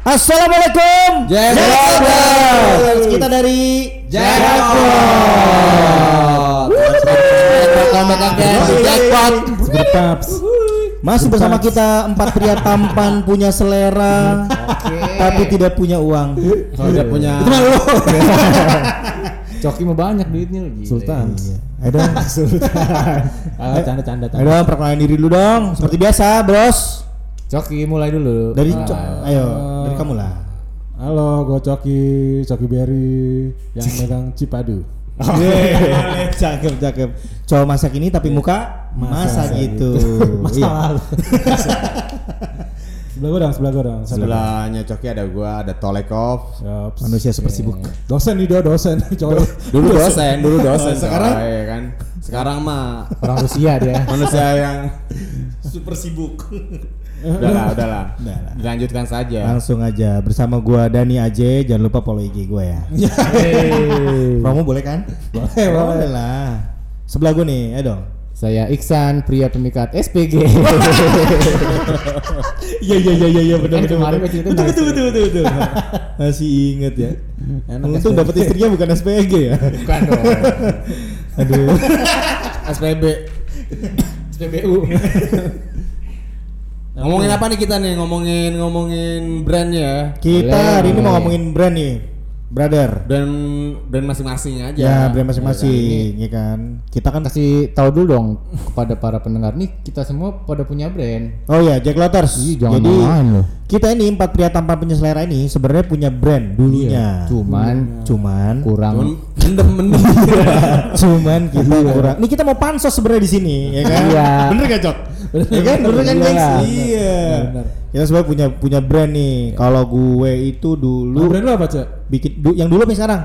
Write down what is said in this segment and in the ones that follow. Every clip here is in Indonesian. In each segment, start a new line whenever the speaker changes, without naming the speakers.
Assalamualaikum.
Jackpot.
Kita dari
Jackpot. Jackpot.
Masih bersama kita empat pria tampan punya selera, tapi tidak punya uang.
Udah punya
Itu.
Coki mau banyak duitnya lagi.
Sultan.
Ayo dong.
Ah, canda canda
Ayo dong, perkenalan diri dulu dong. Seperti biasa, Bros.
Coki mulai dulu.
Dari
Ah.
Co- ayo, dari kamu lah.
Halo, gue Coki, Coki Berry yang megang Cipadu.
Yeay, cakep cakep. Cowok masak ini tapi muka masa, gitu.
Masa
Iya.
lalu. Sebelah gue dong, sebelah gue dong.
Sebelahnya Coki ada gua, ada Tolekov.
Siap.
Manusia super sibuk.
Dosen nih do, dosen. Coba.
Dulu dosen, dulu dosen.
Sekarang?
coy, ya kan. Sekarang mah
Orang Rusia dia.
manusia yang
Super sibuk.
udahlah, udahlah.
Udah lah.
Dilanjutkan saja.
Langsung aja bersama gua Dani Aje, jangan lupa follow IG gua ya. Promo boleh kan? Boleh, boleh lah. Sebelah gua nih, ayo dong.
Saya Iksan, pria pemikat SPG.
Iya iya iya iya iya benar
Kan kemarin cerita
Betul
dari
betul betul betul betul. Masih inget ya.
Enak
Untung dapat istrinya bukan SPG ya.
Bukan dong.
Aduh.
SPB.
SPBU.
Ngomongin apa nih kita nih? Ngomongin ngomongin brandnya ya.
Kita hari ini mau ngomongin brand nih. Brother.
Dan brand masing-masing aja.
Ya, brand masing-masing, ya kan. Kita kan
Kasih tahu dulu dong kepada para pendengar nih kita semua pada punya brand.
Oh ya, Jack Lotters.
Ih, jangan
Jadi
main loh.
kita ini empat pria tampan punya selera ini sebenarnya punya brand dulunya.
Cuman
Cuman
kurang
Cuman mendem mendem.
cuman kita kurang. Ini kita mau pansos sebenarnya di sini, ya kan?
Iya.
Bener gak, Cok? Iya kan? Bener kan,
Iya.
Iya.
Bener.
Kita sebenarnya punya punya brand nih. Kalau gue itu
Lu
dulu
brand lu apa, Cak?
Bikin du- yang dulu apa sekarang?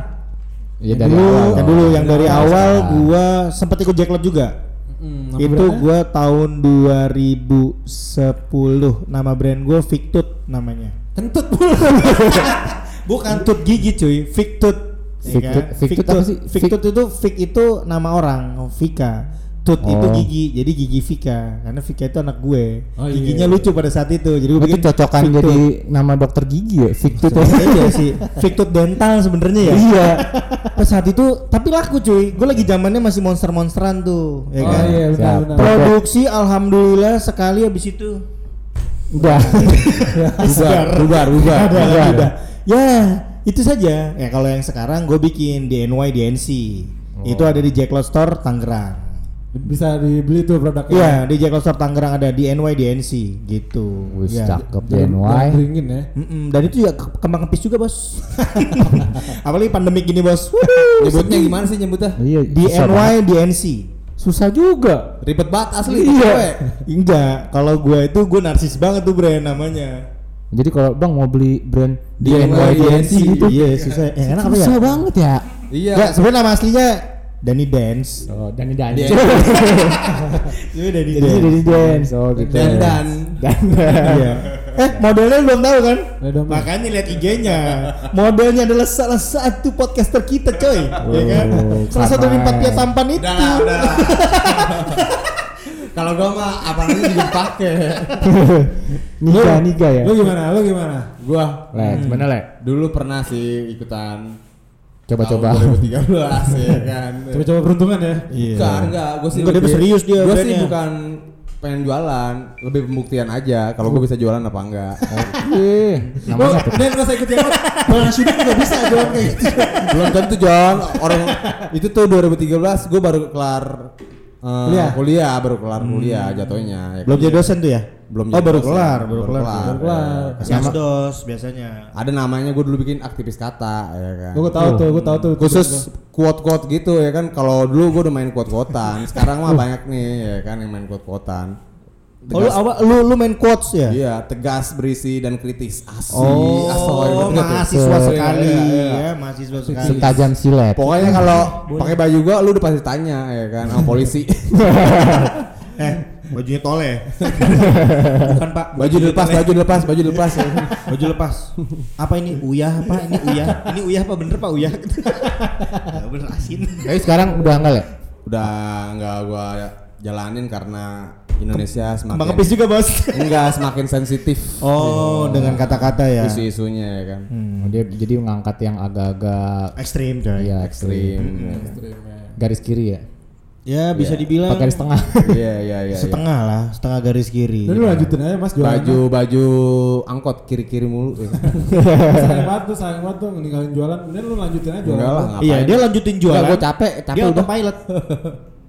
ya
Yang
dari
dulu,
awal.
yang dulu yang dari awal
sekarang.
gua sempet ikut Jack Lot juga.
Hmm,
itu gua tahun 2010 nama brand gua Victut namanya.
Kentut
Bukan tut gigi cuy, Victut. Ya
Victut-
kan?
Victut apa sih?
Victut itu Vic itu nama orang, Vika. Tut itu
Oh.
gigi, jadi gigi Vika. Karena Vika itu anak gue.
Oh, iya,
Giginya
iya.
lucu pada saat itu. Jadi gue
Itu
bikin
cocokan
Victut.
jadi nama dokter gigi ya, Victut ya.
iya sih. Victut dental sebenarnya ya.
Iya.
Pas saat itu tapi laku cuy. Gue lagi zamannya masih monster-monsteran tuh, ya
Oh
kan?
iya, benar
Siap.
benar.
Produksi alhamdulillah sekali habis itu.
Udah.
Bubar,
bubar, bubar.
Ada,
bubar.
udah. Ya, itu saja. Ya kalau yang sekarang gue bikin di NY DNC. Itu ada di Jack Lot Store Tangerang.
Bisa dibeli tuh produknya.
Iya, di Jack Lot Store Tangerang ada di NY DNC gitu.
Wis
Ya.
cakep DNY.
dan beringin ya.
Mm-mm, dan itu juga ke- kembang kempis juga bos. Apalagi pandemik gini bos.
Nyebutnya gimana sih nyebutnya?
Iya,
di NY
banget.
DNC.
susah juga.
Ribet banget asli.
Iya. Enggak, kalau gue itu gue narsis banget tuh brand namanya.
Jadi kalau Bang mau beli brand
DNY
DNC gitu,
Iya, susah. Eh, enak apa ya?
susah banget ya.
Iya.
Ya, sebenarnya nama aslinya Dani Dance.
Oh, Dani Dani.
Dia-
Iya, Dani
Jadi Dani Dance. Oh, gitu.
Dan dan.
Dan.
Iya. Eh, modelnya belum tahu kan?
Belum.
Makanya lihat IG-nya. Modelnya adalah salah satu podcaster kita, coy. ya kan?
Oh,
Salah satu empat pria tampan itu.
Udah udah. Kalau gua mah apa juga dipakai.
Niga, niga ya.
Lu gimana? Lu gimana?
Gua
Lek, mana Lek?
dulu pernah sih ikutan
Coba-coba.
tahun 2013 ya kan.
Coba-coba peruntungan ya.
Iya.
Bukan, enggak, gue sih
Enggak, dia
lebih-
serius dia
Gua sih bukan pengen jualan, lebih pembuktian aja kalau gue bisa jualan apa enggak.
Oke.
Oh,
Namanya apa?
dan rasa ikut yang Bang Syudik juga bisa jawab kayak gitu.
Belum tentu John, orang itu tuh 2013 gue baru kelar eh,
Kuliah?
kuliah, baru kelar kuliah jatuhnya. ya
Belum
kan.
jadi dosen tuh ya?
Belum
Oh,
jadi
baru
dosen.
kelar, baru
Baru
kelar.
kelar.
Baru kelar.
Kasih asdos biasanya.
Ada namanya gue dulu bikin aktivis kata ya kan.
Gue tahu tuh, gue tahu tuh.
khusus quote-quote gitu ya kan kalau dulu gue udah main quote-quotean sekarang mah banyak nih ya kan yang main quote-quotean
Oh, lu, awal, lu, lu main quotes ya?
iya tegas berisi dan kritis asli
Oh,
bener tuh.
mahasiswa
Iya,
sekali
iya, iya.
ya, mahasiswa sekali.
Setajam silet.
pokoknya kalau pakai baju gua lu udah pasti tanya ya kan sama polisi
Eh, bajunya tole. Bukan Pak,
baju dilepas baju dilepas baju dilepas ya.
baju lepas. Apa ini uyah apa? Ini uyah. Ini uyah apa bener Pak uyah? Ya, bener asin.
Tapi sekarang udah enggak ya?
udah nggak gua jalanin karena Indonesia semakin
kepis juga bos.
enggak semakin sensitif
Oh, dengan kata-kata ya.
isu-isunya ya kan.
Oh, dia jadi ngangkat yang agak-agak
Ekstrim coy.
ya
Ekstrim.
garis kiri ya.
Ya bisa dibilang
Pakai garis tengah.
Iya iya iya.
setengah lah, setengah garis kiri.
Dan lu lanjutin aja mas jualan.
Baju baju angkot kiri-kiri mulu. ya.
sayang banget tuh, sayang banget tuh ninggalin jualan. Mending lu lanjutin aja jualan.
Enggak lah.
Iya, dia lanjutin jualan.
Enggak, gua capek, capek
Dia
udah.
autopilot.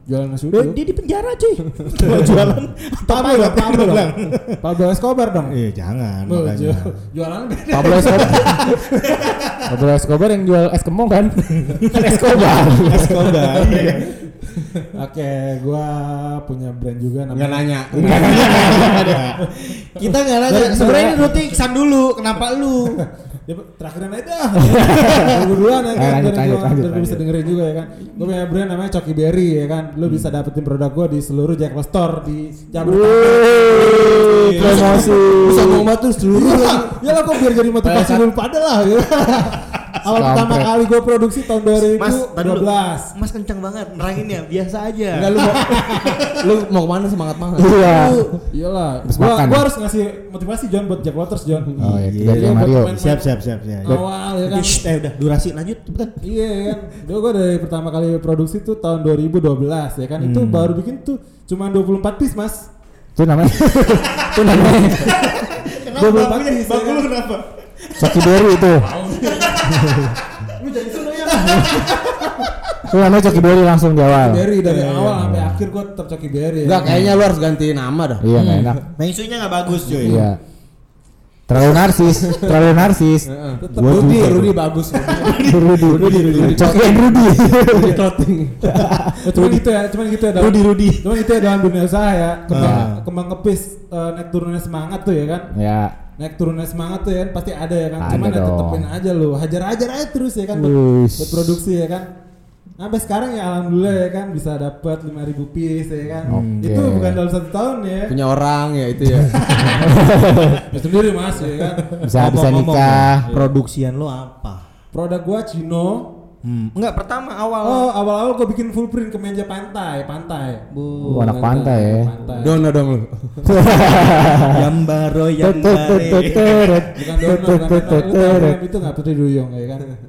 Jualan nasi
Dia,
uduk.
dia di penjara cuy. jualan
Pablo dong, Pablo dong. Pablo Escobar dong.
Eh jangan
Lu,
makanya.
ju- jualan beda.
Pablo Escobar. Pablo Escobar yang jual es kemong kan? Kan Escobar.
Escobar.
Oke, gua punya brand juga
Enggak
namanya.
nanya.
Kita nggak nanya. Sebenarnya ini Ruti kesan dulu. Kenapa lu?
Ya, terakhiran aja dah. Duluan ya kan.
Eh, lanjut,
biar
lanjut, lanjut,
biar gua bisa
lanjut.
dengerin juga ya kan. Gua punya brand namanya Coki Berry ya kan. Lu bisa dapetin produk gua di seluruh Jack Store di Jabodetabek.
Promosi.
Sombong banget tuh seluruh.
ya lah kok biar jadi motivasi lu pada lah ya. Awal pertama
Kampret.
kali gua produksi tahun 2012.
Mas, dulu. Mas kencang banget neranginnya. Biasa aja.
Enggak lu mau lu mau ke mana semangat banget.
Iya.
Iyalah, gua,
makan.
gua harus ngasih motivasi John buat Jack Waters John.
Oh ya,
Iya,
kita
iya,
Mario.
Siap siap siap siap.
Awal ya kan.
Shh, eh udah durasi lanjut cepetan.
Iya ya kan. Dulu gua dari pertama kali produksi tuh tahun 2012 ya kan. Itu baru bikin tuh cuma 24 piece, Mas.
Itu namanya. Itu namanya.
Kenapa bagunya bagus lu
kenapa?
Coki Berry itu. Itu namanya Coki Berry langsung di awal.
Berry dari awal sampai akhir gua tetap Coki Berry.
Enggak kayaknya lu harus ganti nama dah.
Iya nggak enak.
Maisunya nggak bagus cuy.
Iya. Terlalu narsis, terlalu narsis. Gua
Rudi. Rudi bagus.
Rudy, Rudy, Rudy. Coki.
Rudi clothing.
Ya, cuman gitu ya, cuman gitu ya dalam,
Rudi Rudi.
Cuman gitu ya dalam dunia usaha ya. Kembang,
Ah.
kembang kepis eh, naik turunnya semangat tuh ya kan.
Ya.
Naik turunnya semangat tuh ya kan pasti ada ya kan.
Ada
Cuman ya tetepin aja lu, hajar-hajar aja terus ya kan buat, produksi ya kan. Sampai sekarang ya alhamdulillah ya kan bisa dapat 5000 piece ya kan.
Oke.
Itu bukan dalam satu tahun ya.
Punya orang ya itu ya.
Ya sendiri Mas ya kan.
Bisa bisa nikah.
Produksian lo apa?
Produk gua Cino.
Hmm. Enggak pertama awal.
Oh, awal-awal gua bikin full print ke meja pantai, pantai.
Oh, anak pantai ya.
Pantai.
Dono dong lu.
Yambaro Yambare.
Bukan dono, bukan itu nggak Putri Duyung ya kan?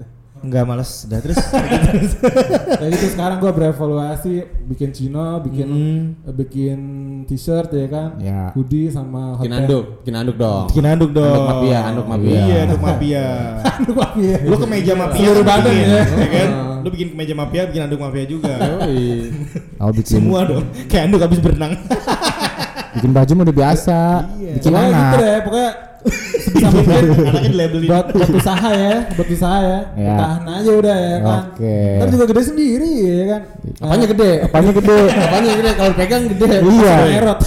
Enggak males. Udah terus.
Kayak gitu sekarang gua berevaluasi bikin Cino, bikin eh, bikin t-shirt ya kan,
Ya.
hoodie sama hot
Bikin anduk, bikin anduk dong.
Bikin anduk dong.
Anduk mafia, anduk mafia.
Iya, anduk mafia.
Anduk ya?
Lu ke meja mafia
Seluruh badan
bikin,
ya.
ya kan? Lu bikin ke meja mafia, bikin anduk mafia juga.
Oh bikin
Semua dong. Kayak anduk habis berenang.
bikin baju mah udah biasa. Bikin
Pokoknya gitu
anak.
deh, pokoknya sebisa mungkin
Anaknya di labelin.
buat, buat usaha ya, buat usaha ya,
Ya.
tahan aja udah ya kan.
Oke.
Ntar juga gede sendiri ya kan.
Apanya gede?
Apanya gede?
Apanya gede? Kalau pegang gede.
Iya.
Erot.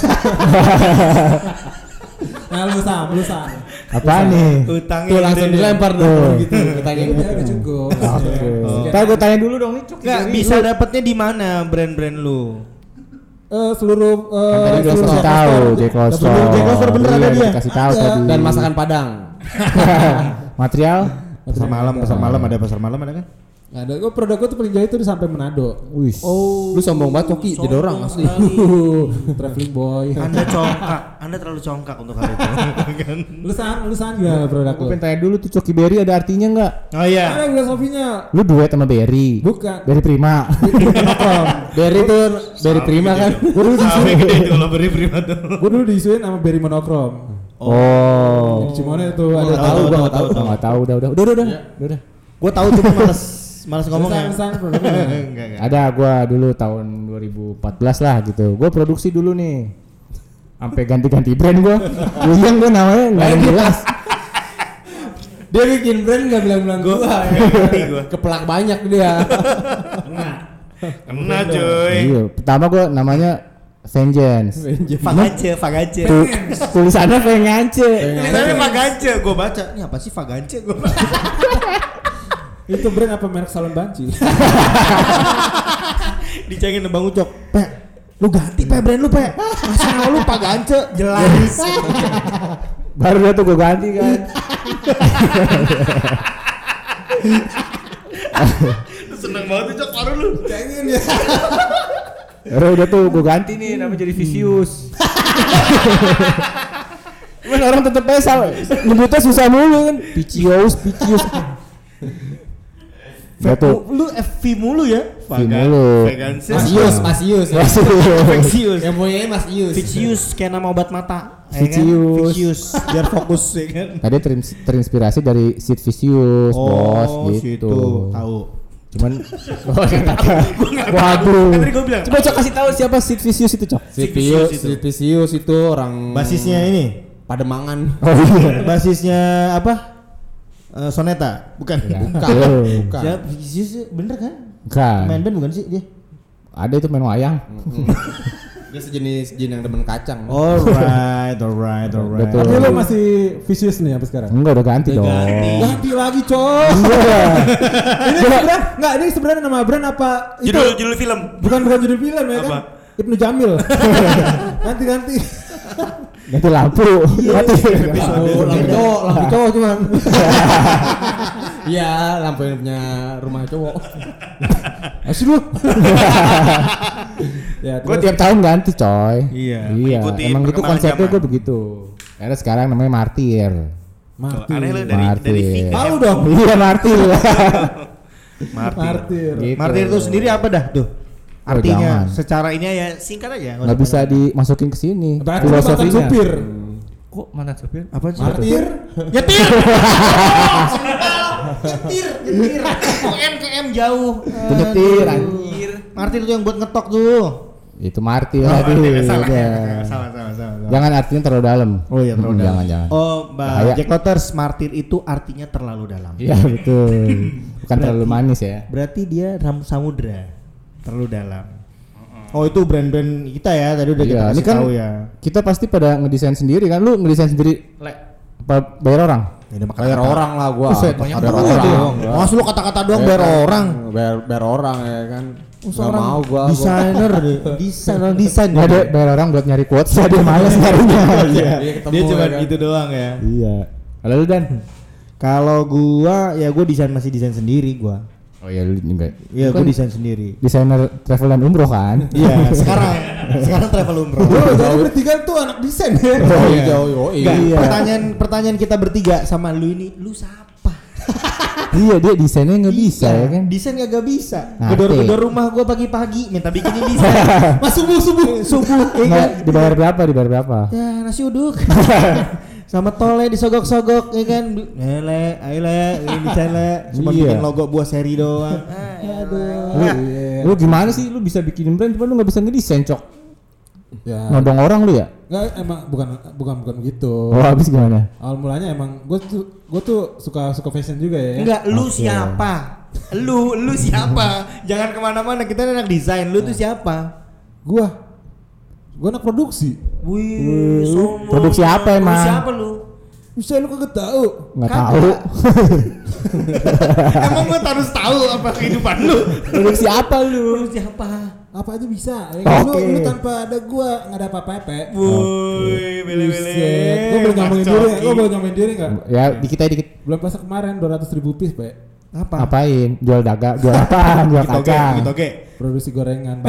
nah lu sam, lu sam.
Apa nih?
Utangnya
Tuh langsung
gede.
dilempar dong gitu. Utangnya
Ya udah udah cukup.
Oke. Ntar gue tanya dulu dong nih. Cok.
Enggak bisa dapetnya di mana brand-brand lu?
Eh, seluruh eh,
Kan
seluruh
kasih
Jack
tahu. Jack.
Jack Store bener ada dia.
Kasih tahu
Ada.
tadi.
Dan masakan Padang.
Material?
Pasar malam, pasar malam ada pasar malam ada kan?
Nggak ada. Gue produk gue tuh paling jauh itu di sampai Manado.
Wih.
Oh,
Lu sombong banget Coki, jadi orang asli.
Traveling boy.
Anda congkak, Anda terlalu congkak untuk hal itu.
lu san, lu san gimana produk
Gue
lu?
pengen tanya dulu tuh Coki Berry ada artinya nggak?
oh iya.
Ada gula Sofinya.
Lu duet sama Berry.
Bukan.
Berry Prima.
Dari tuh dari Prima kan.
Gue dulu disuin.
gede itu kalau beri prima tuh.
Gue dulu disuin sama Berry Monokrom.
Oh.
Di Cimone tuh ada
tahu,
gua nggak
tahu,
tahu.
Oh, nggak tahu udah udah udah udah udah. Udah, udah.
Gue tahu cuma males
produknya.
Enggak, enggak.
Ada gua dulu tahun 2014 lah gitu. Gua produksi dulu nih. Sampai ganti-ganti brand gua. Uyang gua namanya enggak jelas.
Dia bikin brand enggak bilang-bilang gua. Kepelak banyak dia.
Kena cuy.
Iya, pertama gua namanya Vengeance.
Fagance, Fagance.
Tu- tulisannya Vengance.
Tulisannya Fagance, gue baca. Ini apa sih Fagance? Gue
Itu brand apa merek salon banci?
dicengin Bang Ucok. Pe, lu ganti pe brand lu pe. Masa nama lu Fagance? Jelas.
Baru dia tuh gua ganti kan.
Seneng banget Ucok baru lu.
Cengin ya.
Akhirnya udah tuh gue ganti nih namanya jadi Vicious. Cuman orang tetep aja salah. Nyebutnya susah mulu kan. Vicious, Vicious. Udah tuh.
Lu FV mulu ya?
V mulu.
Mas Ius, Mas Ius. ya.
Vicious.
Yang punya Mas Ius.
Vicious kayak nama obat mata. ya kan?
Vicious.
Vicious. Biar fokus ya kan.
Tadi terins- terinspirasi dari Sid Vicious, bos gitu.
situ. Tahu.
Cuman oh, Waduh.
Tadi gua bilang.
Coba Cok kasih tahu siapa Sid Vicious itu, Cok.
Si Vicius, si Vicius itu orang
Basisnya ini.
Pademangan.
Oh iya.
Basisnya apa? Eh, Soneta, bukan?
Bukan.
Bukan.
Siapa? Vicious bener kan?
Bukan.
Main band bukan sih dia?
Ada itu main wayang.
Dia sejenis jin yang demen kacang.
Alright, alright, alright.
Betul.
Tapi lo masih vicious nih sampai sekarang.
Enggak udah ganti dong.
Ganti lagi, coy.
Iya.
ini sebenarnya enggak ini sebenarnya nama brand apa? Itu
Judul judul film.
bukan bukan judul film ya kan?
Apa?
Ibnu Jamil. ganti ganti.
Lampu. Ganti.
Lampu, lampu cowok, lampu cowok cuman. Iya, lampu yang punya rumah cowok.
Asli lu.
Ya,
Gue tiap tahun ganti coy.
Iya.
Iya. Emang gitu konsepnya gue begitu. Karena sekarang namanya martir.
mati.
Aneh lu dari
Martir.
dari Vika.
Tahu dong.
Iya martir.
Martir.
Martir.
Gitu.
Martir itu sendiri apa dah tuh?
Oh,
Artinya secara ini ya singkat aja.
Nggak bisa dimasukin ke sini. Filosofinya.
supir.
Kok mana supir? Apa sih?
Martir.
Nyetir. nyetir, nyetir. KM KM jauh.
Itu nyetir,
Anjir. Martir tuh yang buat ngetok tuh.
Itu martir. Aduh. udah.
Salah, salah, salah.
Jangan artinya terlalu dalam.
Oh iya, terlalu
Hmm,
dalam.
Jangan jangan.
Oh, Mbak
Bahaya.
Jack Lotters, martir itu artinya terlalu dalam.
Iya betul. Bukan terlalu manis ya.
Berarti dia ram samudra. Terlalu dalam. Oh, itu brand-brand kita ya, tadi udah kita
Iya, ini
kasih
kan
tahu ya.
kita pasti pada ngedesain sendiri kan. Lu ngedesain sendiri le, apa bayar orang?
Ya udah
Bayar orang lah gua.
Buset,
banyak
bayar
banget
orang.
dong. Mas lu kata-kata doang bayar orang.
Bayar bayar orang ya kan. Enggak mau gua.
Desainer deh. Desain orang desain.
Ada bayar orang buat nyari quotes dia malas nyarinya.
Iya.
Iya,
Dia cuma
ya kan.
gitu doang ya.
Iya. Kalau lu Dan?
Kalau gua ya gua desain masih desain sendiri gua.
Oh iya lu juga.
Iya,
Lu kan
desain sendiri.
desainer travel dan umroh kan?
Iya, sekarang sekarang travel umroh.
Bro, jadi bertiga tuh anak desain ya.
Oh
Iya.
iya, oh
Enggak,
iya.
pertanyaan pertanyaan kita bertiga sama lu ini, lu siapa?
iya dia desainnya nggak bisa ya kan?
Desain gak bisa.
Ngerti.
Gedor-gedor rumah gua pagi-pagi minta bikinin desain. Mas subuh subuh subuh. ya kan?
Nggak, dibayar berapa? Dibayar berapa?
Ya nasi uduk. sama tole disogok-sogok ya kan. Ele, aile, ini desain le. Cuma
Iya.
bikin logo buah seri doang. Ah, aduh.
Lu, lu gimana sih? Lu bisa bikinin brand cuma lu nggak bisa ngedesain cok?
Ya.
Nodong orang lu ya?
Enggak emang bukan bukan bukan begitu.
Oh habis gimana?
Awal mulanya emang gue tuh gue tuh suka suka fashion juga ya.
Enggak, lu siapa? Lu, lu siapa? Jangan ke mana-mana, kita anak desain. Lu tuh siapa?
Gua gua anak produksi.
Wih, sombong.
produksi apa emang?
siapa lu?
Bisa lu kagak tahu.
Nggak
Kagak.
tahu.
Emang gue harus tahu apa kehidupan lu?
Produksi apa lu?
Lu siapa?
Apa aja bisa. Ya, kan? lu,
Oke.
lu tanpa ada gua nggak ada apa-apa.
Woi,
Buset. Gua boleh ngomongin diri, gua boleh ngomongin diri enggak?
Ya dikit aja dikit.
Bulan puasa kemarin 200 ribu piece, Pak.
Apa?
Ngapain? Jual dagang, jual apa? Jual kacang.
Gitu oke.
Produksi gorengan.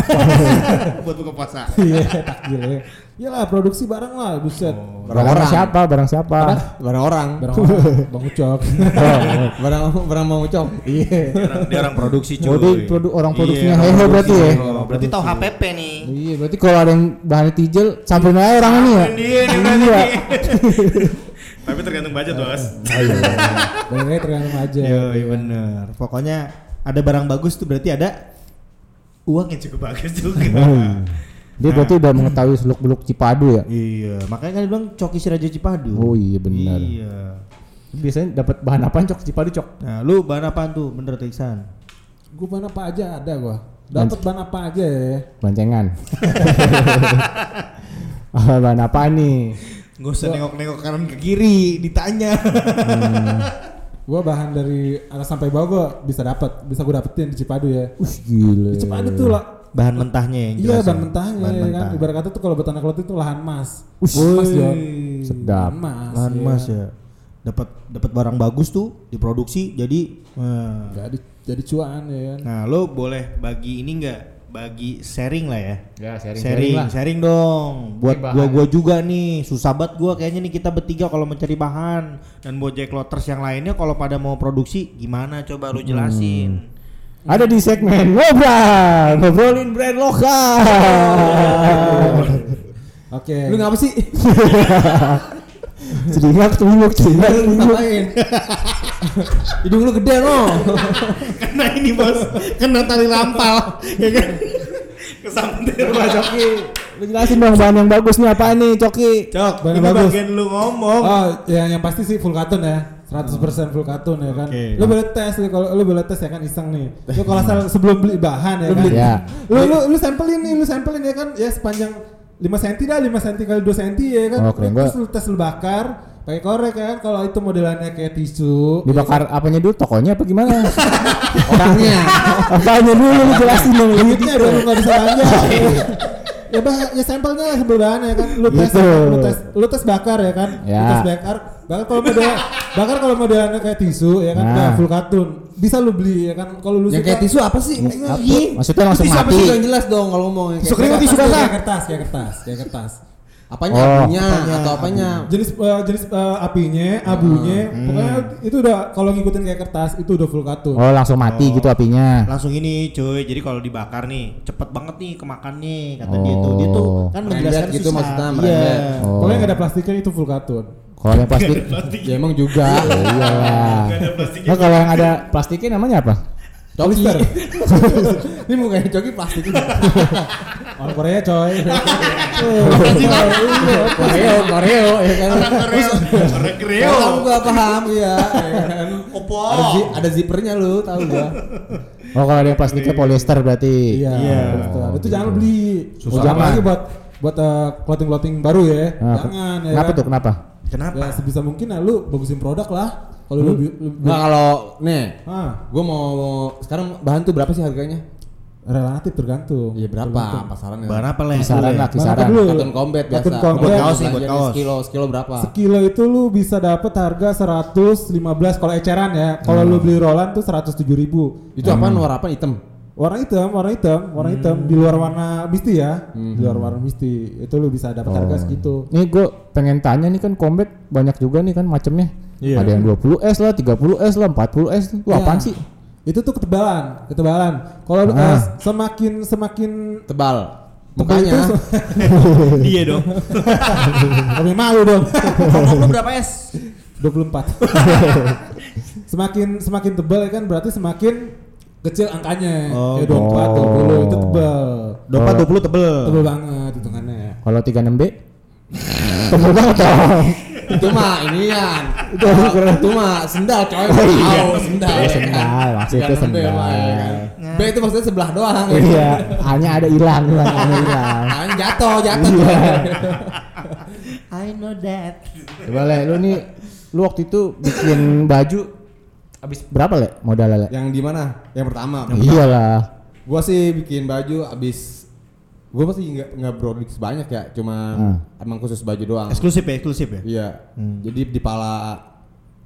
Buat buka puasa.
Iya, takjil ya. Iyalah produksi barang lah, buset.
Barang orang siapa? Barang siapa?
Barang orang.
Barang orang, Bang Ucok.
Barang barang mau cok.
Iya.
Dia orang, produksi cuy.
Oh, dia produ- orang produksinya
Iya,
hehe
orang
berarti ya?
Oh, berarti tahu HPP nih.
Iya, berarti kalau ada yang bahan tijel, samperin aja orang ini ya. Iya.
Tapi tergantung budget bos.
Barangnya tergantung aja.
Iya, iya bener. Pokoknya ada barang bagus tuh berarti ada
Uang yang cukup bagus juga.
Dia berarti udah mengetahui seluk beluk Cipadu ya.
Iya, makanya kan dia bilang coki si Raja Cipadu.
Oh iya benar.
Iya.
Biasanya dapat bahan apa cok Cipadu cok?
Nah, lu bahan apaan tuh? Bener Tiksan.
Gue ban apa aja ada gua. Dapat ban apa aja ya.
Bancengan. Ah, bahan apa nih?
Gak usah nengok-nengok kanan ke kiri, ditanya.
Gua bahan dari atas sampai bawah gua bisa dapat, bisa gua dapetin di Cipadu ya.
Us gila.
Di Cipadu tuh lah.
bahan mentahnya yang
Iya bahan
ya.
mentahnya
Bahan
ya kan.
mentah.
Ibarat kata tuh kalau beternak lot itu lahan emas.
Ush.
Emas Jon.
Sedap.
Emas.
Lahan
iya.
emas ya. Dapat dapat barang bagus tuh diproduksi jadi nah,
Jadi jadi cuan ya kan.
Nah, lo boleh bagi ini enggak? Bagi sharing lah ya.
Ya, sharing,
sharing,
lah.
sharing dong. Buat
bahan.
gua-gua juga nih, susah banget gua kayaknya nih kita bertiga kalau mencari bahan dan buat Jack Lotters yang lainnya kalau pada mau produksi gimana coba lu jelasin.
Ada di segmen ngobrol, ngobrolin brand lokal.
Oke.
Lu ngapa sih?
Celingak, celingak, celinguk.
Ngapain? Hidung lu gede lo.
Karena ini bos, kena tali rampal, ya kan? Kesampean
Coba Coki, lu jelasin dong bahan yang bagus nih apa nih Coki?
Cok,
Bahan
ini
bagus.
bagian lu ngomong.
Oh, yang yang pasti sih full carton ya. 100% full carton ya kan.
Oke.
Lu boleh tes nih kalau lu boleh tes ya kan iseng nih. Lu kalau sebelum beli bahan ya kan.
Ya.
Lu lu lu sampelin nih, lu sampelin ya kan ya sepanjang 5 cm dah, 5 cm kali 2 cm ya kan.
Oh, keren
Terus lu tes lu bakar pakai korek ya kan. Kalau itu modelannya kayak tisu.
Dibakar apanya dulu tokonya apa gimana?
Orangnya.
Apanya dulu lu jelasin dong.
dong lu nggak bisa belanja. ya bah, ya sampelnya lah sebelahan ya kan. Lu tes,
Gitu.
lu tes, lu tes bakar ya kan. Lu
Ya.
tes bakar, bakar kalau model, bakar kalau modelannya kayak tisu ya kan,
Nah.
udah full kartun. Bisa lu beli ya kan. Kalau lu
Yang kayak tisu apa sih?
Maksudnya langsung
Tisu apa
mati.
sih yang jelas dong kalau ngomong.
Tisu
kayak-
kering, tisu
Kayak
basah.
kertas, kayak kertas, kayak kertas.
Apanya?
Oh.
Abunya atau apanya?
Jenis eh, jenis eh, apinya, abunya, pokoknya itu udah kalau ngikutin kayak kertas itu udah full kartun.
Oh langsung mati gitu apinya.
Langsung ini cuy, jadi kalau dibakar nih cepet banget nih kemakannya kata
Oh.
dia tuh. Dia tuh kan
Branded
menjelaskan
gitu
susah.
maksudnya,
Iya.
branded.
Oh.
Pokoknya nggak ada plastiknya itu full kartun.
Kalau yang plastik,
Ya emang juga.
iya lah. Nah, kalau yang ada plastiknya namanya apa?
Polyester.
Ini mukanya Coki plastik.
Orang Korea coy.
Koreo, koreo ya kan.
Orang Korea. Orang Korea.
Paham gua paham iya. ya kan.
Opo.
Ada, zi- ada zippernya lu tahu gua.
Oh kalau ada yang plastiknya polyester berarti.
Iya.
Iya.
betul. Itu jangan beli.
Susah
jangan
banget.
lagi buat buat clothing clothing baru ya.
Nah,
jangan ya.
Kenapa
kan?
tuh? Kenapa?
Kenapa?
Ya sebisa mungkin lah lu bagusin produk lah. Kalau lu, bi- lu,
Nah kalau nih,
ah,
gua mau sekarang bahan tuh berapa sih harganya?
relatif tergantung.
Iya berapa pasarannya?
Bahan apa lah?
Kisaran lah,
apa
kisaran.
dulu?
Cotton combat biasa.
Cotton combat.
Buat kaos nih, buat kaos.
Sekilo, sekilo berapa?
Sekilo itu lu bisa dapet harga 115 kalau eceran ya. Kalau lu beli rolan tuh 107 ribu.
Itu apaan warna apa hitam?
Warna hitam, warna hitam, warna hitam di luar warna misti ya. Di luar warna misti. Itu lu bisa dapat harga segitu.
Nih gue pengen tanya nih kan combat banyak juga nih kan macamnya.
Iya.
Ada yang 20 S lah, 30 S lah, 40 S.
Ya.
apaan sih?
Itu tuh ketebalan, ketebalan. Kalau
Ah.
eh, semakin semakin
Tebal. Mukanya.
Iya dong.
kami malu dong.
Ngomong lu berapa S?
24. semakin semakin tebal ya kan berarti semakin kecil angkanya.
Oh.
Kayak 24, 20 itu tebal.
24 20 tebel.
Tebal banget hitungannya.
Kalau 36B? Tebel banget dong.
itu mah inian. Itu itu mah sendal coy. Sendal.
Iya,
ya kan?
sendal, maksudnya
Bukan
sendal.
B mah, ya kan. B itu maksudnya sebelah doang.
Iya, hanya ada hilang, hilang, hanya hilang.
Tangan jatuh, jatuh.
Iya.
I know that.
Coba le, lu nih, lu waktu itu bikin baju habis berapa le modalnya le?
Yang di mana? Yang pertama.
Iyalah.
Gua sih bikin baju abis gua masih nggak nggak produksi banyak ya, cuma
Hmm.
emang khusus baju doang.
Eksklusif ya, eksklusif ya.
Iya. Jadi di pala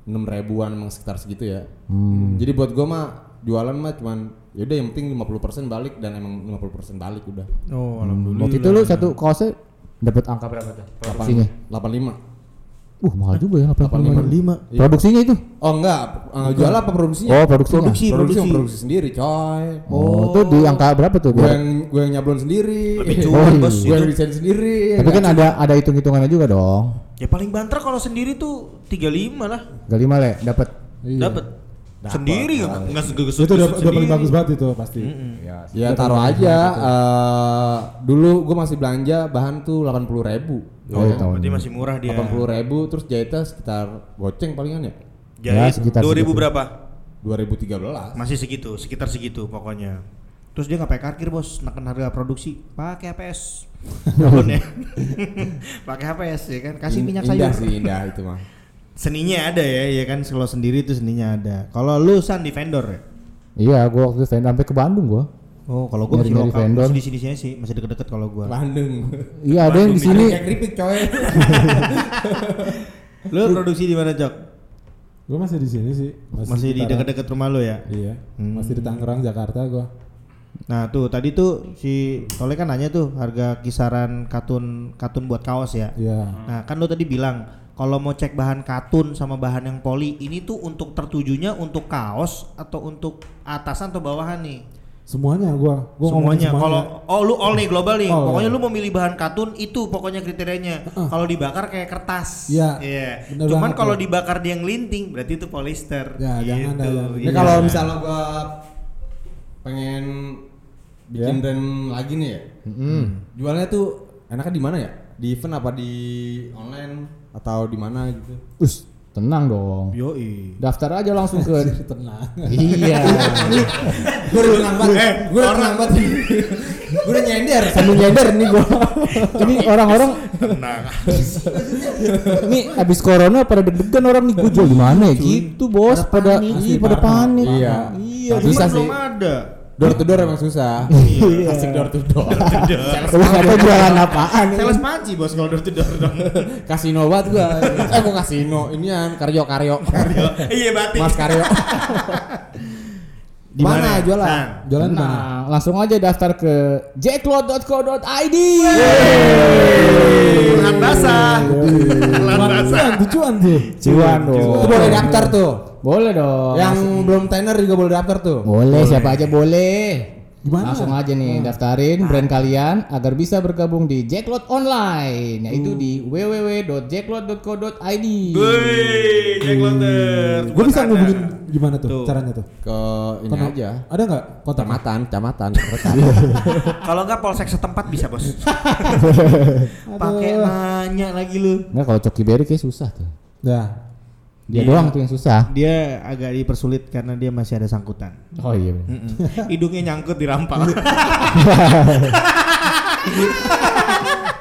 enam ribuan emang sekitar segitu ya.
Hmm.
Jadi buat gua mah jualan mah cuman yaudah yang penting 50% balik dan emang 50% balik udah.
Oh, alhamdulillah.
Waktu itu lu satu kaosnya dapat angka berapa tuh? Produksinya?
85.
Uh, mahal juga ya 85.
85.
Produksinya itu?
Oh enggak, uh, jual apa produksinya?
Oh, produksinya.
Produksi,
produksi,
produksi.
produksi sendiri, coy.
Oh, itu di angka berapa tuh?
Gue yang gue yang nyablon sendiri.
Lebih
Oh,
cuan
iya.
bos
Gue yang
itu.
desain sendiri.
Tapi kan ada ada hitung-hitungannya juga dong.
Ya paling banter kalau sendiri tuh 35 lah.
Gak lima le, dapat.
Iya.
Dapat. Sendiri enggak enggak segesut.
Itu udah, udah paling bagus banget itu pasti.
Ya taruh aja. eh, dulu gue masih belanja bahan tuh 80 ribu.
Oh, iya, tahun
Berarti
ini.
masih murah dia.
80 ribu terus jahitnya sekitar goceng palingan ya.
Ya,
Jahit
sekitar
2000
segitu.
berapa?
2013.
Masih segitu, sekitar segitu pokoknya. Terus dia nggak pakai karkir bos, neken harga produksi, pakai HPS. Tahun ya. pakai HPS ya kan, kasih minyak
indah
sayur.
sih indah itu mah.
Seninya ada ya, ya kan kalau sendiri itu seninya ada. Kalau lu san di vendor ya?
Iya, gua waktu itu vendor sampai ke Bandung gua.
Oh, kalau gua masih lokal,
vendor.
masih di sini sini sih, masih deket-deket kalau gua.
Bandung.
Iya, ada yang di sini.
Kayak keripik coy.
Lu produksi di mana, Jok?
Gue masih di sini sih.
Masih di
sekitaran-
deket-deket rumah lu ya?
Iya.
Hmm.
Masih di Tangerang, Jakarta gua.
Nah tuh tadi tuh si Tole kan nanya tuh harga kisaran katun katun buat kaos ya.
Iya.
Nah kan lo tadi bilang kalau mau cek bahan katun sama bahan yang poli ini tuh untuk tertujunya untuk kaos atau untuk atasan atau bawahan nih?
Semuanya gua, gua
semuanya. Kalau oh lu all nih global nih.
All.
Pokoknya lu mau milih bahan katun itu pokoknya kriterianya. Kalau dibakar kayak kertas.
Iya.
Iya.
Bener
Cuman kalau dibakar dia ngelinting berarti itu polyester.
Ya, jangan dah,
Gitu.
jangan.
Ini
Iya.
kalau misalnya gua pengen bikin
Ya.
brand lagi nih ya. Jualnya tuh enaknya di mana ya? Di event apa di online atau di mana gitu?
Us, tenang dong.
Yoi.
Daftar aja langsung ke
tenang.
Iya.
Gue udah tenang banget. Gue udah tenang banget. Gue udah nyender.
Sambil nyender nih gua. Ini orang-orang
Tenang.
ini abis corona pada deg-degan orang nih gua jual di mana ya gitu bos pada iya pada panik.
Iya.
Iya.
Tapi
Bisa
kan
sih.
belum ada.
Door to door emang susah. Asik door to door.
Nggak tahu jualan apaan ini.
Sales panci bos kalau door to door dong.
Kasino banget gua. Eh gua kasino. Inian karyo karyo.
Iya batik.
Mas karyo.
Di
Mana
ya?
jualan?
Nah,
Jalan di mana?
Nah, langsung aja daftar ke jacklot.co.id.
Lahan basah. Basah.
Cuan tuh, cuan tuh.
Boleh daftar tuh.
Boleh dong.
Yang belum tenor juga boleh daftar tuh.
Boleh, siapa aja boleh.
Gimana?
Langsung aja nih daftarin brand kalian agar bisa bergabung di Jacklot Online, yaitu di www.jacklot.co.id.
Woi, Jack Lotter.
Gue bisa ngubungin gimana tuh,
Tuh.
caranya tuh?
Ke ini
Kontak-
aja.
Ada nggak kontak?
Kecamatan, kecamatan.
Kalau enggak polsek setempat bisa, Bos. Pakai nanya lagi lu.
Nggak kalau Coki Berry kayak susah tuh.
Ya.
Dia
Iya.
doang tuh yang susah.
Dia agak dipersulit karena dia masih ada sangkutan.
Oh iya.
Mm-mm. Hidungnya nyangkut di rampal.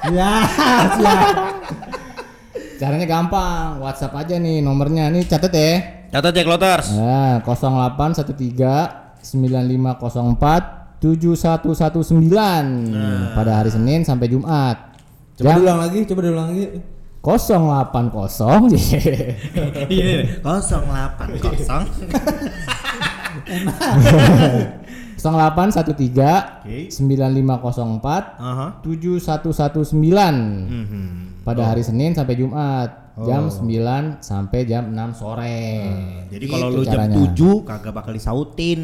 Ya, siap.
Caranya gampang, WhatsApp aja nih nomornya. Nih catet ya.
Catat Jack Lotters.
Nah, 0813 9504 7119 pada hari Senin sampai Jumat.
Coba
Jam
diulang lagi, coba diulang lagi.
080
Iya, 080.
0813
Oke.
9504
Aha.
7119
Mhm.
pada hari Senin sampai Jumat
Oh.
jam 9 sampai jam 6 sore.
Jadi kalau
Gitu
lu jam
caranya.
7 kagak bakal disautin.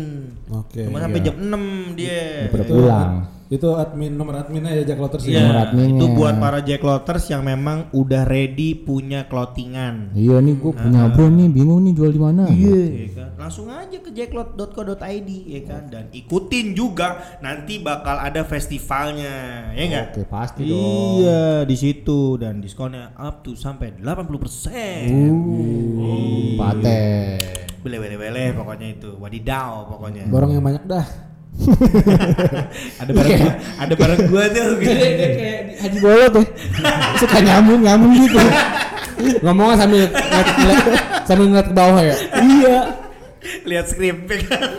Oke.
Cuma sampai jam 6 dia.
Udah pulang.
Itu admin nomor adminnya ya Jack Lotters
Iya,
Nomor adminnya.
itu buat para Jack Lotters yang memang udah ready punya clothingan.
Iya nih gue punya brand nih bingung nih jual di mana.
Iya kan? Langsung aja ke jacklot.co.id ya kan dan ikutin juga nanti bakal ada festivalnya ya enggak?
Oke pasti dong.
Iya di situ dan diskonnya up to sampai 80%.
Uh, paten.
Bele bele bele pokoknya itu. Wadidaw pokoknya.
Borong yang banyak dah.
ada barang gua, ada barang gua tuh.
kayak Haji Bolot tuh. Suka nyambung nyambung gitu.
Ngomongnya sambil ngeliat, sambil ngeliat ke bawah ya.
iya.
Lihat skrip ya kan.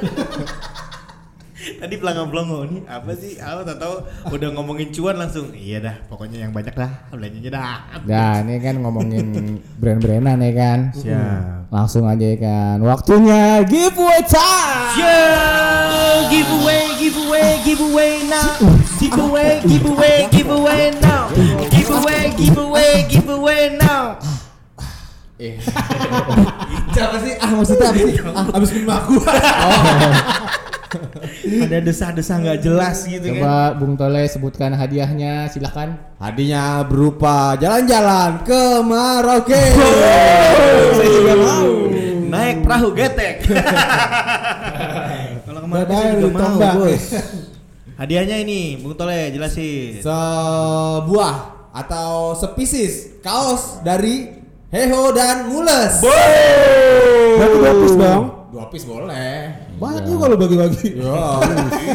Tadi pelangga-pelongo nih apa sih? Aku tak tahu udah ngomongin cuan langsung. Iya dah, pokoknya yang banyak dah, belanjanya dah.
Nah ini kan ngomongin brand-brandan ya kan.
Siap.
Langsung aja ya kan. Waktunya giveaway time.
Yeah, giveaway, giveaway, giveaway now. Giveaway, giveaway, giveaway now. Giveaway, giveaway, giveaway now.
Siapa sih? Ah maksudnya apa sih? Ah,
Abis minum aku.
Ada desah-desah nggak jelas gitu kan.
Coba Bung Tole sebutkan hadiahnya silahkan.
Hadiahnya berupa jalan-jalan ke Maroke.
Saya juga mau naik perahu getek. Kalau kemarin saya juga mau. Bos. Hadiahnya ini, Bung Tole jelasin.
Sebuah atau spesies kaos dari Heho dan Mules.
Berarti dua piece dong.
Dua piece boleh.
Banyak juga lo bagi-bagi.
Ya.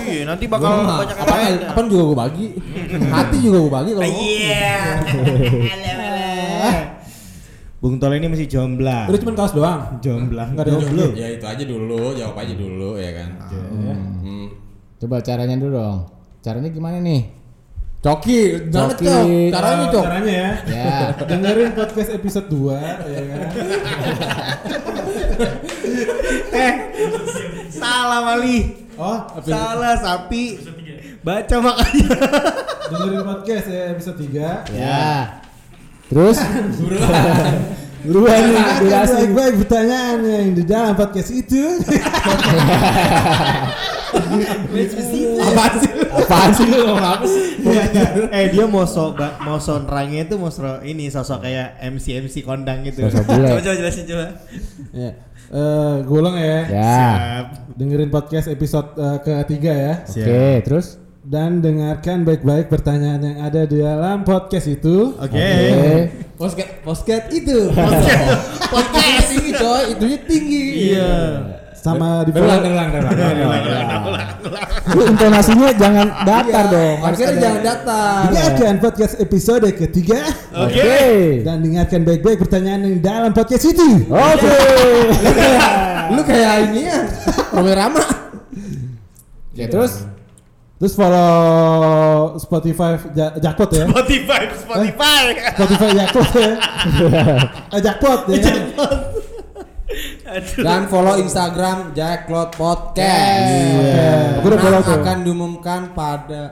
Iya, nanti bakal
Gua
banyak
apa apa juga gue bagi. Hati juga gue bagi kalau.
Iya. Bung Tole ini masih jomblang.
Udah cuma kaos doang.
Jomblang.
Enggak ada yang jomblo.
Ya itu aja dulu, jawab aja dulu ya kan. Hmm.
Coba caranya dulu dong. Caranya gimana nih?
Coki, jangan
Coki.
cok. Caranya
Oh,
cok.
Caranya ya.
Ya.
Dengerin podcast episode 2 ya kan.
Eh, salah Mali.
Oh, episode,
Salah sapi. Baca makanya.
dengerin podcast ya episode 3.
Ya. Terus? Buruan nih durasi.
Baik-baik pertanyaan yang di dalam podcast itu.
Apaan sih? Apaan sih lu ngomong apa sih?
eh dia mau so mau so nerangnya itu mau so ini sosok kayak MC MC kondang gitu.
Sosok bule.
coba coba jelasin coba.
ya. Eh, gue ulang ya.
Ya.
Dengerin podcast episode eh, ketiga ya.
Oke, terus?
Dan dengarkan baik-baik pertanyaan yang ada di dalam podcast itu.
Oke.
Podcast podcast itu. Podcast tinggi coy, itunya tinggi.
Iya.
Sama di
berulang, berulang.
Lu intonasinya jangan datar dong.
Akhirnya jangan datang.
Dengarkan podcast episode ketiga
Oke.
dan dengarkan baik-baik pertanyaan yang dalam podcast itu.
Oke.
Lu kayak ini ya, Rama.
Ya terus?
Terus follow Spotify ja Jackpot ya.
Spotify Spotify.
Spotify Jackpot ya. Eh, Jackpot ya.
Dan follow Instagram Jacklot Podcast.
Iya. Aku udah
Menang
follow tuh.
akan diumumkan pada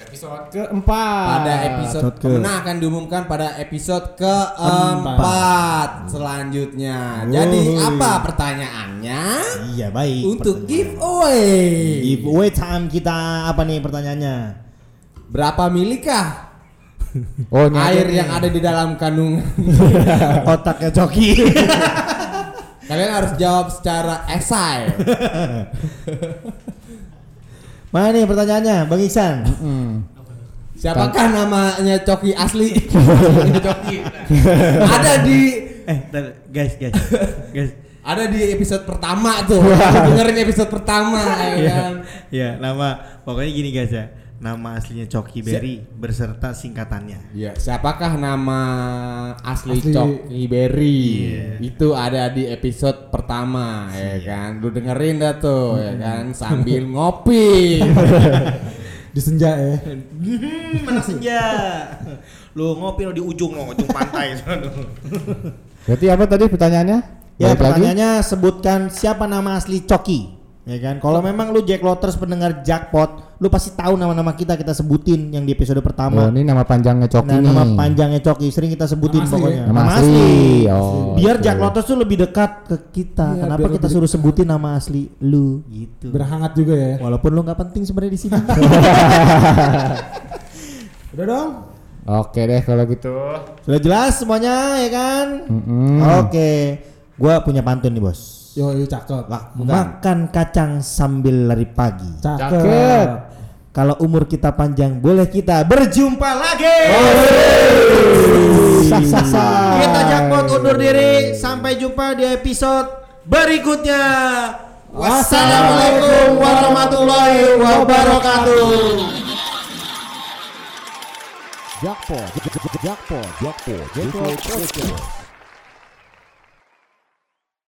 Episode keempat.
pada episode
ke-
pemenang akan diumumkan pada episode keempat selanjutnya. Jadi
Wuih.
apa pertanyaannya?
Iya baik.
Untuk giveaway.
giveaway time kita apa nih pertanyaannya?
Berapa milikah
Oh,
air yang ada di dalam kandungan?
Otaknya coki.
Kalian harus jawab secara esai.
Mana nih pertanyaannya, Bang Iksan?
Siapakah namanya Coki asli? Coki. ada di
Eh, guys, guys, guys.
ada di episode pertama tuh. Dengerin episode pertama ya kan.
Ya, nama pokoknya gini guys ya. Nama aslinya Coki Berry berserta singkatannya.
Iya, siapakah nama asli,
Asli.
Coki Berry?
Iya.
Itu ada di episode pertama ya kan. Lu dengerin dah tuh ya kan sambil ngopi.
Di senja ya.
Hmm, mana senja? Lu ngopi lo di ujung lo, ujung pantai.
Berarti apa tadi pertanyaannya?
Ya
Balik lagi?
pertanyaannya sebutkan siapa nama asli Coki. Ya kan? Kalau memang lu Jack Lotters pendengar jackpot, lu pasti tahu nama-nama kita kita sebutin yang di episode
Oh,
pertama.
ini nama panjangnya Coki
Nah,
nih.
nama panjangnya Coki sering kita sebutin
Nama asli
pokoknya.
Nama asli. Oh,
Biar
oke.
Jack Lotters tuh lebih dekat ke kita.
Iya,
Kenapa kita
lebih
suruh sebutin nama asli lu gitu.
Berhangat juga ya.
Walaupun lu nggak penting sebenarnya di sini.
Udah dong.
Oke deh kalau gitu.
Sudah jelas semuanya ya kan?
Mm-mm.
Oke. Gua punya pantun nih, Bos.
Yo, yo cakep.
Makan kacang sambil lari pagi.
Cakep.
Cakep.
Kalau umur kita panjang, boleh kita berjumpa lagi.
Sah, sah, sah.
Kita jackpot undur diri. Sampai jumpa di episode berikutnya. Wassalamualaikum warahmatullahi wabarakatuh.
Jackpot, jackpot, jackpot, jackpot, jackpot,